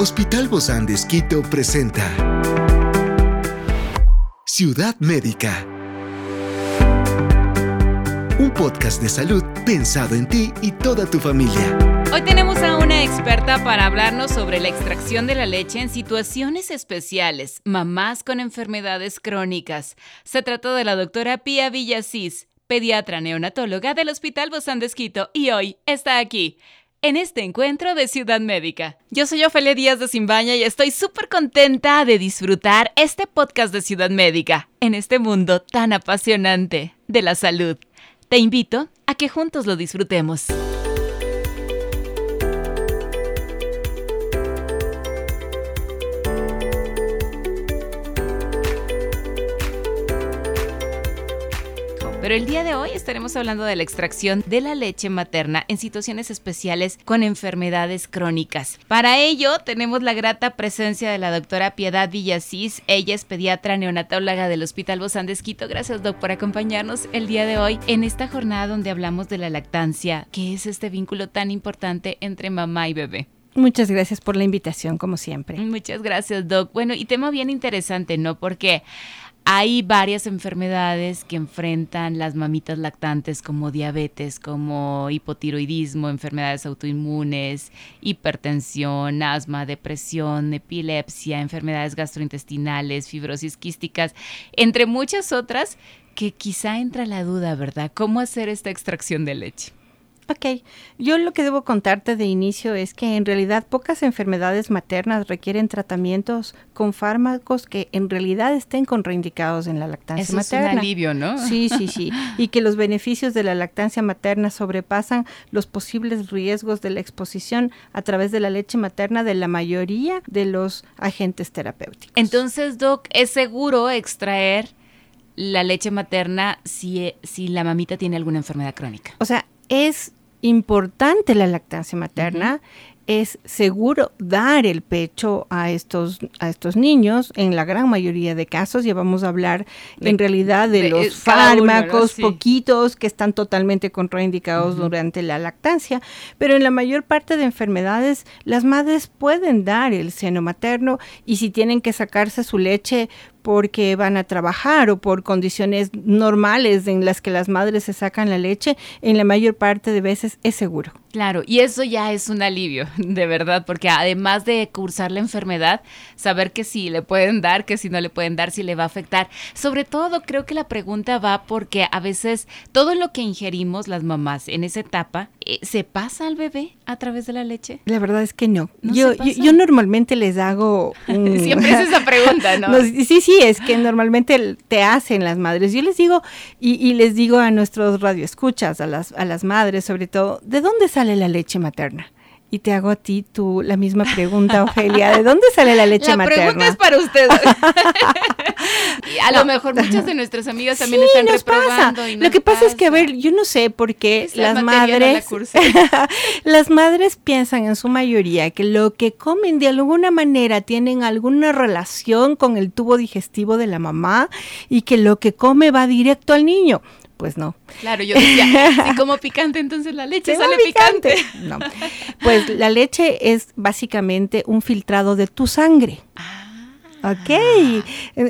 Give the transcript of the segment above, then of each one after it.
Hospital Bozán de Esquito presenta Ciudad Médica. Un podcast de salud pensado en ti y toda tu familia. Hoy tenemos a una experta para hablarnos sobre la extracción de la leche en situaciones especiales, mamás con enfermedades crónicas. Se trata de la doctora Pía Villasís, pediatra neonatóloga del Hospital Bozán de Esquito, y hoy está aquí en este encuentro de Ciudad Médica. Yo soy Ofelia Díaz de Simbaña y estoy súper contenta de disfrutar este podcast de Ciudad Médica en este mundo tan apasionante de la salud. Te invito a que juntos lo disfrutemos. Pero el día de hoy estaremos hablando de la extracción de la leche materna en situaciones especiales con enfermedades crónicas. Para ello tenemos la grata presencia de la doctora Piedad Villasís. Ella es pediatra neonatóloga del Hospital Bozán de Esquito. Gracias, doc, por acompañarnos el día de hoy en esta jornada donde hablamos de la lactancia, que es este vínculo tan importante entre mamá y bebé. Muchas gracias por la invitación, como siempre. Muchas gracias, Doc. Bueno, y tema bien interesante, ¿no? Porque hay varias enfermedades que enfrentan las mamitas lactantes como diabetes, como hipotiroidismo, enfermedades autoinmunes, hipertensión, asma, depresión, epilepsia, enfermedades gastrointestinales, fibrosis quísticas, entre muchas otras que quizá entra la duda, ¿verdad? ¿Cómo hacer esta extracción de leche? Ok, yo lo que debo contarte de inicio es que en realidad pocas enfermedades maternas requieren tratamientos con fármacos que en realidad estén contraindicados en la lactancia Eso materna. Es un alivio, ¿no? Sí, sí, sí. y que los beneficios de la lactancia materna sobrepasan los posibles riesgos de la exposición a través de la leche materna de la mayoría de los agentes terapéuticos. Entonces, Doc, ¿es seguro extraer la leche materna si, si la mamita tiene alguna enfermedad crónica? O sea, es importante la lactancia materna, es seguro dar el pecho a estos, a estos niños. En la gran mayoría de casos, ya vamos a hablar De- en realidad de, de los cada uno, ¿no? fármacos, poquitos que están totalmente contraindicados durante la lactancia. Pero en la mayor parte de enfermedades, las madres pueden dar el seno materno y si tienen que sacarse su leche porque van a trabajar o por condiciones normales en las que las madres se sacan la leche, en la mayor parte de veces es seguro. Claro, y eso ya es un alivio, de verdad, porque además de cursar la enfermedad, saber que si le pueden dar, que si no le pueden dar, si le va a afectar. Sobre todo, creo que la pregunta va porque a veces todo lo que ingerimos las mamás en esa etapa, eh, ¿se pasa al bebé a través de la leche? La verdad es que no. ¿No yo, yo, yo normalmente les hago un... Siempre es esa pregunta, ¿no? No, sí, sí, es que normalmente te hacen las madres. Yo les digo, y, y les digo a nuestros radioescuchas, a las, a las madres sobre todo, ¿de dónde sale la leche materna? Y te hago a ti tú la misma pregunta, Ofelia, ¿de dónde sale la leche la materna? pregunta es para ustedes. y a lo mejor muchas de nuestras amigas también están nos pasa. reprobando. y Lo nos que pasa, es que, a pasa. ver, yo no sé por qué las la madres, las madres piensan en su mayoría que lo que comen de alguna manera tienen alguna relación con el tubo digestivo de la mamá y que lo que come va directo al niño. Pues no. Claro, yo decía, si como picante, entonces la leche sale picante. No. Pues la leche es básicamente un filtrado de tu sangre. Ah. Ok,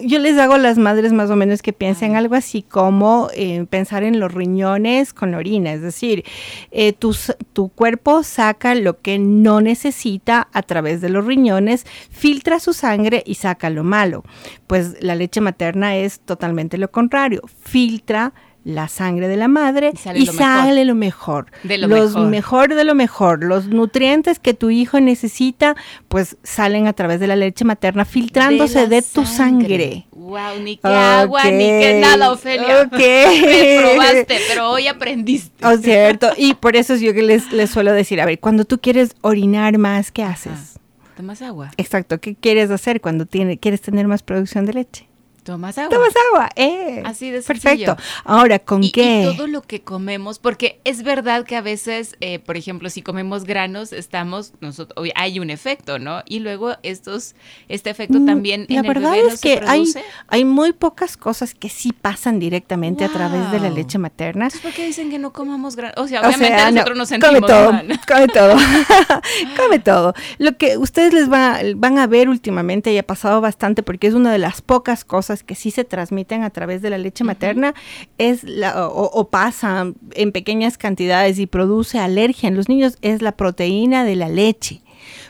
yo les hago a las madres más o menos que piensen algo así como eh, pensar en los riñones con la orina, es decir, eh, tu, tu cuerpo saca lo que no necesita a través de los riñones, filtra su sangre y saca lo malo. Pues la leche materna es totalmente lo contrario, filtra la sangre de la madre Y sale y lo mejor. lo mejor. De lo los mejor. mejor de lo mejor. Los nutrientes que tu hijo necesita, pues salen a través de la leche materna, filtrándose de, tu sangre. Wow, ni qué agua, ni qué Ok, nada, Ofelia. ok. Me probaste, pero hoy aprendiste. Oh, cierto. Y por eso es yo que les, les suelo decir, a ver, cuando tú quieres orinar más, ¿qué haces? ¿Tomas agua? Exacto, ¿qué quieres hacer cuando tiene, quieres tener más producción de leche? Tomas agua. Tomas agua, eh. Así de Perfecto. Ahora, ¿con y, qué? Y todo lo que comemos, porque es verdad que a veces, eh, por ejemplo, si comemos granos, estamos, nosotros, hay un efecto, ¿no? Y luego estos, este efecto Mm, también La en verdad el bebé es no que hay, hay muy pocas cosas que sí pasan directamente a través de la Wow. leche materna. Entonces, ¿por qué dicen que no comamos granos? O sea, O obviamente sea, no, nosotros nos come sentimos todo, mal. come todo, come todo. Lo que ustedes les va- van a ver últimamente y ha pasado bastante porque es una de las pocas cosas que sí se transmiten a través de la leche materna es la, o, o pasa en pequeñas cantidades y produce alergia en los niños es la proteína de la leche.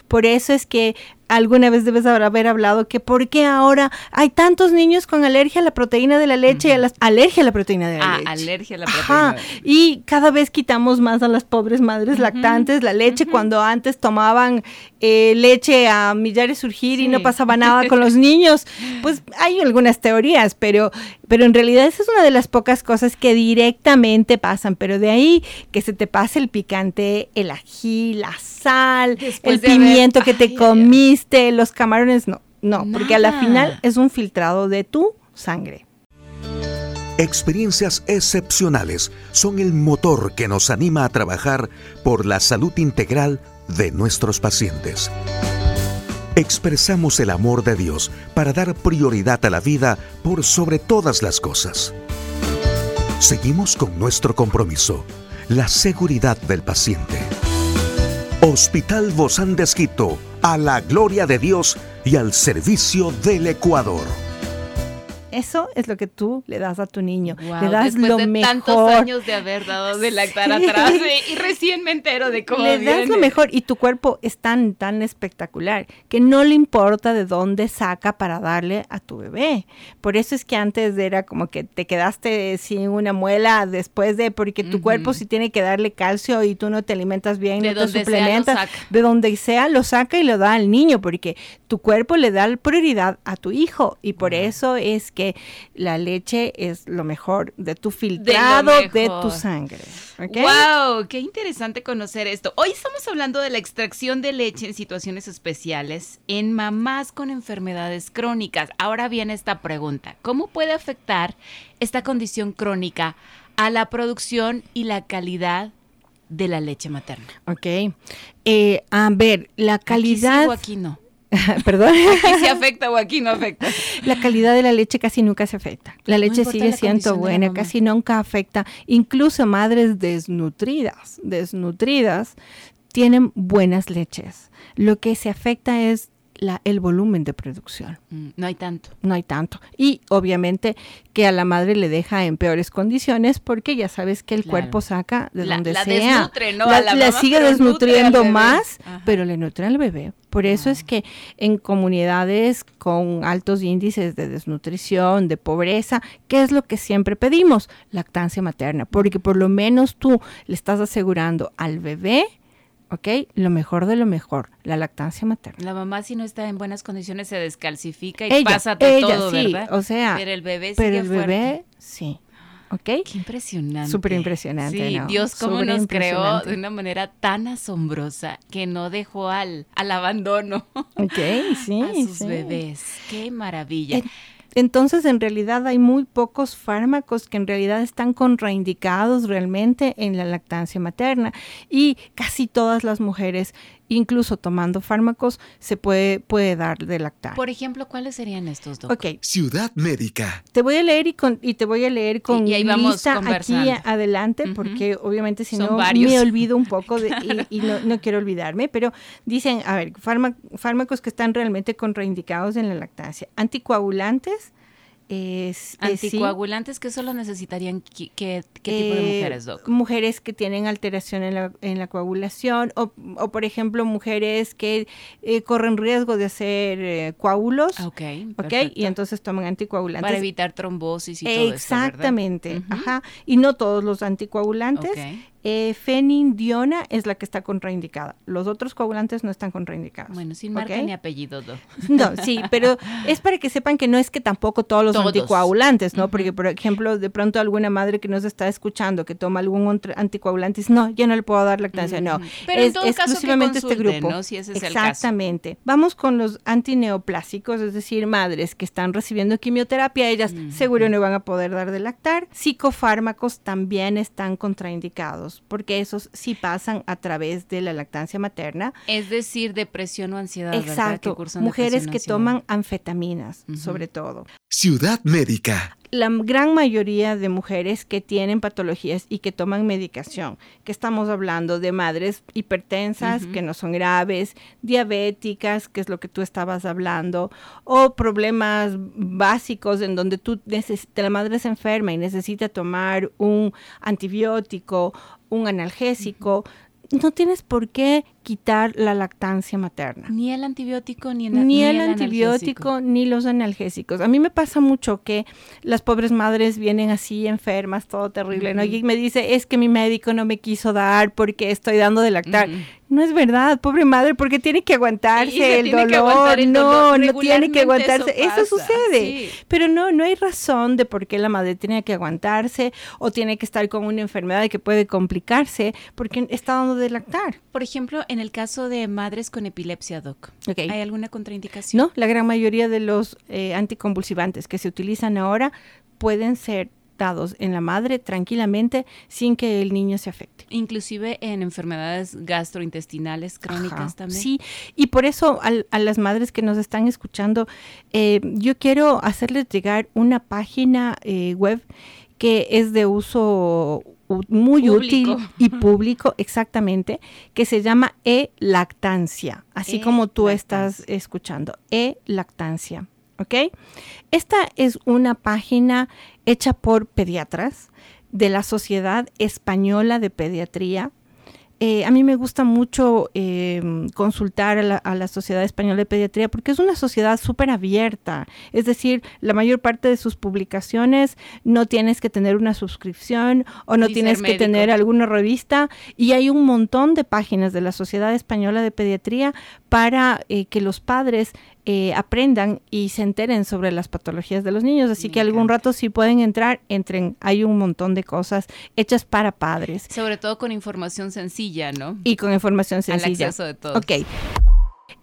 Por eso es que alguna vez debes haber hablado que por qué ahora hay tantos niños con alergia a la proteína de la leche y a la alergia a la proteína de la Ah, leche. alergia a la Ajá, proteína. y cada vez quitamos más a las pobres madres lactantes la leche cuando antes tomaban eh, leche a millares surgir y no pasaba nada con los niños. Pues hay algunas teorías, pero, pero en realidad esa es una de las pocas cosas que directamente pasan. Pero de ahí que se te pase el picante, el ají, la sal, Después el haber- pimiento que te Ay, los camarones, no. No, porque a la final es un filtrado de tu sangre. Experiencias excepcionales son el motor que nos anima a trabajar por la salud integral de nuestros pacientes. Expresamos el amor de Dios para dar prioridad a la vida por sobre todas las cosas. Seguimos con nuestro compromiso, la seguridad del paciente. Hospital Bozán de Esquito, a la gloria de Dios y al servicio del Ecuador. Eso es lo que tú le das a tu niño. Le das después lo de mejor. tantos años de haber dado de lactar Sí. atrás y, y recién me entero de cómo le das lo mejor y tu cuerpo es tan, tan espectacular que no le importa de dónde saca para darle a tu bebé. Por eso es que antes era como que te quedaste sin una muela después de, porque tu cuerpo si tiene que darle calcio y tú no te alimentas bien, De no te suplementas, de donde sea lo saca y lo da al niño, porque tu cuerpo le da prioridad a tu hijo y por eso es que la leche es lo mejor de tu filtrado de, tu sangre. ¡Wow! ¡Qué interesante conocer esto! Hoy estamos hablando de la extracción de leche en situaciones especiales en mamás con enfermedades crónicas. Ahora viene esta pregunta. ¿Cómo puede afectar esta condición crónica a la producción y la calidad de la leche materna? Ok. Eh, a ver, la Aquí sí calidad. o aquí no. Perdón. Aquí sí afecta o aquí no afecta. La calidad de la leche casi nunca se afecta. La No leche sigue siendo buena, casi nunca afecta. Incluso madres desnutridas, desnutridas, tienen buenas leches. Lo que se afecta es la, el volumen de producción. Mm, No hay tanto. No hay tanto. Y obviamente que a la madre le deja en peores condiciones porque ya sabes que el Claro. cuerpo saca de La- donde la sea. desnutre, ¿no? La, A la mamá, sigue desnutriendo más, Ajá. pero le nutre al bebé. Por eso es que en comunidades con altos índices de desnutrición, de pobreza, ¿qué es lo que siempre pedimos? Lactancia materna, porque por lo menos tú le estás asegurando al bebé, ¿ok? Lo mejor de lo mejor, la lactancia materna. La mamá si no está en buenas condiciones se descalcifica y Ella, pasa de ella, todo, sí, ¿verdad? o sea, pero el bebé Pero sigue el fuerte. bebé, sí, ¿ok? Qué impresionante. Súper impresionante, Sí, ¿no? Dios cómo nos creó de una manera tan asombrosa que no dejó al, al abandono Ok, sí. a sus sí. bebés. Qué maravilla. En- Entonces, en realidad hay muy pocos fármacos que en realidad están contraindicados realmente en la lactancia materna. Y casi todas las mujeres, incluso tomando fármacos, se puede, puede dar de lactar. Por ejemplo, ¿cuáles serían estos dos? Ok, Ciudad Médica. te voy a leer y, con, y te voy a leer con y ahí vamos lista aquí adelante, porque obviamente si Son no varios. me olvido un poco de, y, y no, no quiero olvidarme, pero dicen, a ver, fárma- fármacos que están realmente contraindicados en la lactancia. Anticoagulantes. Es, es sí, Anticoagulantes que solo necesitarían qué, qué tipo de eh, mujeres, Doc. Mujeres que tienen alteración en la, en la coagulación o, o, por ejemplo, mujeres que eh, corren riesgo de hacer eh, coágulos. Ok, ¿Ok? perfecto. Y entonces toman anticoagulantes. para evitar trombosis y todo Exactamente, esto, ¿verdad? ajá. Y no todos los anticoagulantes Ok. Eh, fenindiona es la que está contraindicada. Los otros coagulantes no están contraindicados. Bueno, sin marca ni apellido. No, sí, pero es para que sepan que no es que tampoco todos los anticoagulantes, ¿no? Porque, por ejemplo, de pronto alguna madre que nos está escuchando que toma algún anticoagulante dice, no, ya no le puedo dar lactancia. No, pero es exclusivamente este grupo. Si ese es Exactamente. Vamos con los antineoplásicos, es decir, madres que están recibiendo quimioterapia, ellas seguro no van a poder dar de lactar. Psicofármacos también están contraindicados porque esos sí pasan a través de la lactancia materna. Es decir, depresión o ansiedad. Exacto, mujeres que toman anfetaminas, sobre todo. Ciudad Médica la gran mayoría de mujeres que tienen patologías y que toman medicación, que estamos hablando de madres hipertensas que no son graves, diabéticas, que es lo que tú estabas hablando, o problemas básicos en donde tú la madre se enferma y necesita tomar un antibiótico un analgésico, no tienes por qué quitar la lactancia materna. Ni el antibiótico, ni, ni, el, antibiótico, ni los analgésicos. A mí me pasa mucho que las pobres madres vienen así enfermas, todo terrible, ¿no? Y me dice, es que mi médico no me quiso dar porque estoy dando de lactar. No es verdad, pobre madre, porque tiene que aguantarse el, dolor. no, no tiene que aguantarse. Eso, sucede. Pero no, no hay razón de por qué la madre tiene que aguantarse o tiene que estar con una enfermedad que puede complicarse porque está dando de lactar. Por ejemplo, en el caso de madres con epilepsia, Doc, ¿hay alguna contraindicación? No, la gran mayoría de los eh, anticonvulsivantes que se utilizan ahora pueden ser dados en la madre tranquilamente sin que el niño se afecte. Inclusive en enfermedades gastrointestinales crónicas también. Sí, y por eso a, las madres que nos están escuchando, eh, yo quiero hacerles llegar una página eh, web que es de uso muy útil y público, exactamente, que se llama e-lactancia, así como tú estás escuchando, e-lactancia. ¿ok? Esta es una página hecha por pediatras de la Sociedad Española de Pediatría eh, a mí me gusta mucho em, consultar a la, Sociedad Española de Pediatría porque es una sociedad súper abierta. Es decir, la mayor parte de sus publicaciones no tienes que tener una suscripción o no tienes que tener alguna revista y hay un montón de páginas de la Sociedad Española de Pediatría para eh, que los padres eh, aprendan y se enteren sobre las patologías de los niños. Así que algún rato si pueden entrar, entren. Hay un montón de cosas hechas para padres. Sobre todo con información sencilla, ¿no? Y con información sencilla. Al acceso de todos. Ok.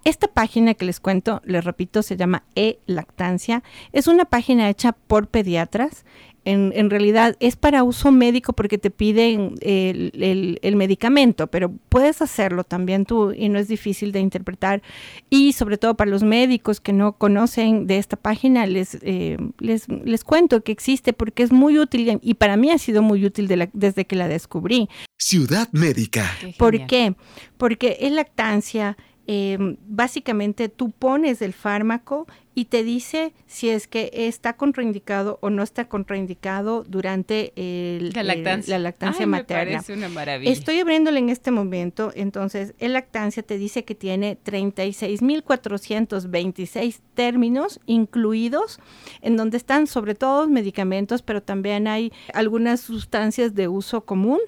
Esta página que les cuento, les repito, se llama e-lactancia. Es una página hecha por pediatras en, realidad es para uso médico porque te piden el, medicamento, pero puedes hacerlo también tú y no es difícil de interpretar. Y sobre todo para los médicos que no conocen de esta página, les, eh, les, les, cuento que existe porque es muy útil y para mí ha sido muy útil desde que la descubrí. Ciudad Médica. ¿Por qué? Porque en lactancia Em, básicamente tú pones el fármaco y te dice si es que está contraindicado o no está contraindicado durante la lactancia, la materna. una maravilla. Estoy abriéndole en este momento, entonces el lactancia te dice que tiene 36.426 términos incluidos, en donde están sobre todo medicamentos, pero también hay algunas sustancias de uso común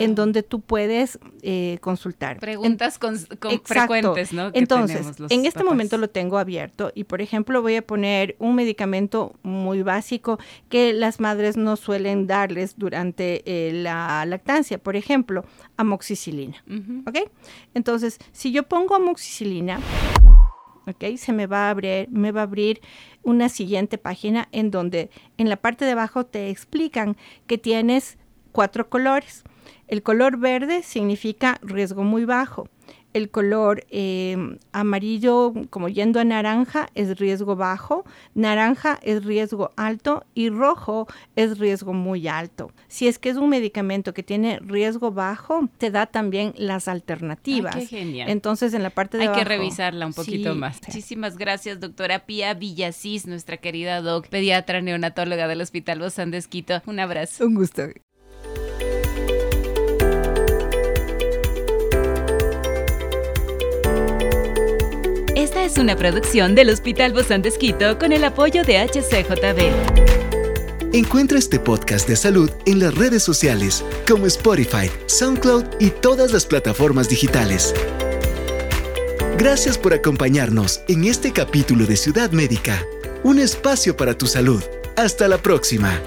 en donde tú puedes eh, consultar. Preguntas con, frecuentes, ¿no? Entonces, en este momento lo tengo abierto y, por ejemplo, voy a poner un medicamento muy básico que las madres no suelen darles durante eh, la lactancia, por ejemplo, amoxicilina. ¿Ok? Entonces, si yo pongo amoxicilina, ¿ok? Se me va a abrir, me va a abrir una siguiente página en donde en la parte de abajo te explican que tienes cuatro colores. El color verde significa riesgo muy bajo el color eh, amarillo como yendo a naranja es riesgo bajo, naranja es riesgo alto y rojo es riesgo muy alto. Si es que es un medicamento que tiene riesgo bajo, te da también las alternativas. qué genial. Entonces en la parte de Hay que revisarla un poquito más. Muchísimas gracias, doctora Pía Villasís, nuestra querida doc, pediatra neonatóloga del Hospital Bozán de Esquito. Un abrazo. Un gusto. Es una producción del Hospital de con el apoyo de HCJB. Encuentra este podcast de salud en las redes sociales como Spotify, SoundCloud y todas las plataformas digitales. Gracias por acompañarnos en este capítulo de Ciudad Médica, un espacio para tu salud. Hasta la próxima.